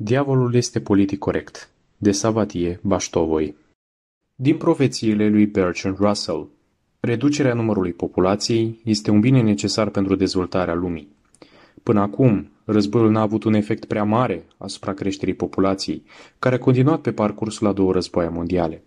Diavolul este politic corect. De Savatie Baștovoi Din profețiile lui Bertrand Russell Reducerea numărului populației este un bine necesar pentru dezvoltarea lumii. Până acum, războiul n-a avut un efect prea mare asupra creșterii populației, care a continuat pe parcursul la două războaie mondiale.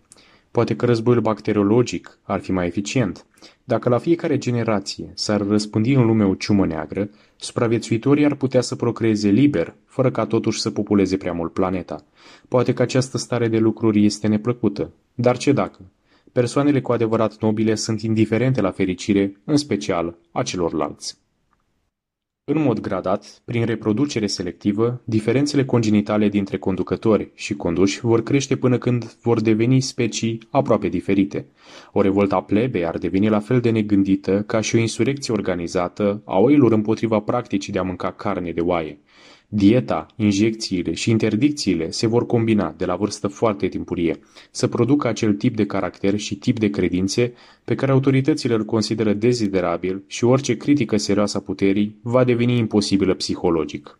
Poate că războiul bacteriologic ar fi mai eficient. Dacă la fiecare generație s-ar răspândi în lume o ciumă neagră, supraviețuitorii ar putea să procreeze liber, fără ca totuși să populeze prea mult planeta. Poate că această stare de lucruri este neplăcută. Dar ce dacă? Persoanele cu adevărat nobile sunt indiferente la fericire, în special a celorlalți. În mod gradat, prin reproducere selectivă, diferențele congenitale dintre conducători și conduși vor crește până când vor deveni specii aproape diferite. O revoltă a plebei ar deveni la fel de negândită ca și o insurecție organizată a oilor împotriva practicii de a mânca carne de oaie. Dieta, injecțiile și interdicțiile se vor combina de la vârstă foarte timpurie, să producă acel tip de caracter și tip de credințe pe care autoritățile îl consideră deziderabil și orice critică serioasă a puterii va deveni imposibilă psihologic.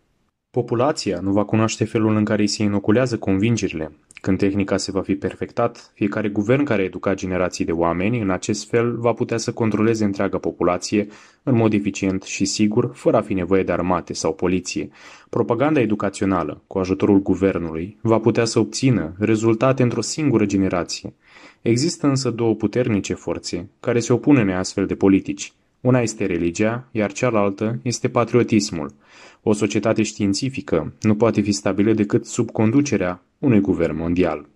Populația nu va cunoaște felul în care îi se inoculează convingerile, când tehnica se va fi perfectat, fiecare guvern care a educat generații de oameni în acest fel va putea să controleze întreaga populație în mod eficient și sigur, fără a fi nevoie de armate sau poliție. Propaganda educațională, cu ajutorul guvernului, va putea să obțină rezultate într-o singură generație. Există însă două puternice forțe care se opun unei astfel de politici. Una este religia, iar cealaltă este patriotismul. O societate științifică nu poate fi stabilă decât sub conducerea unui guvern mondial.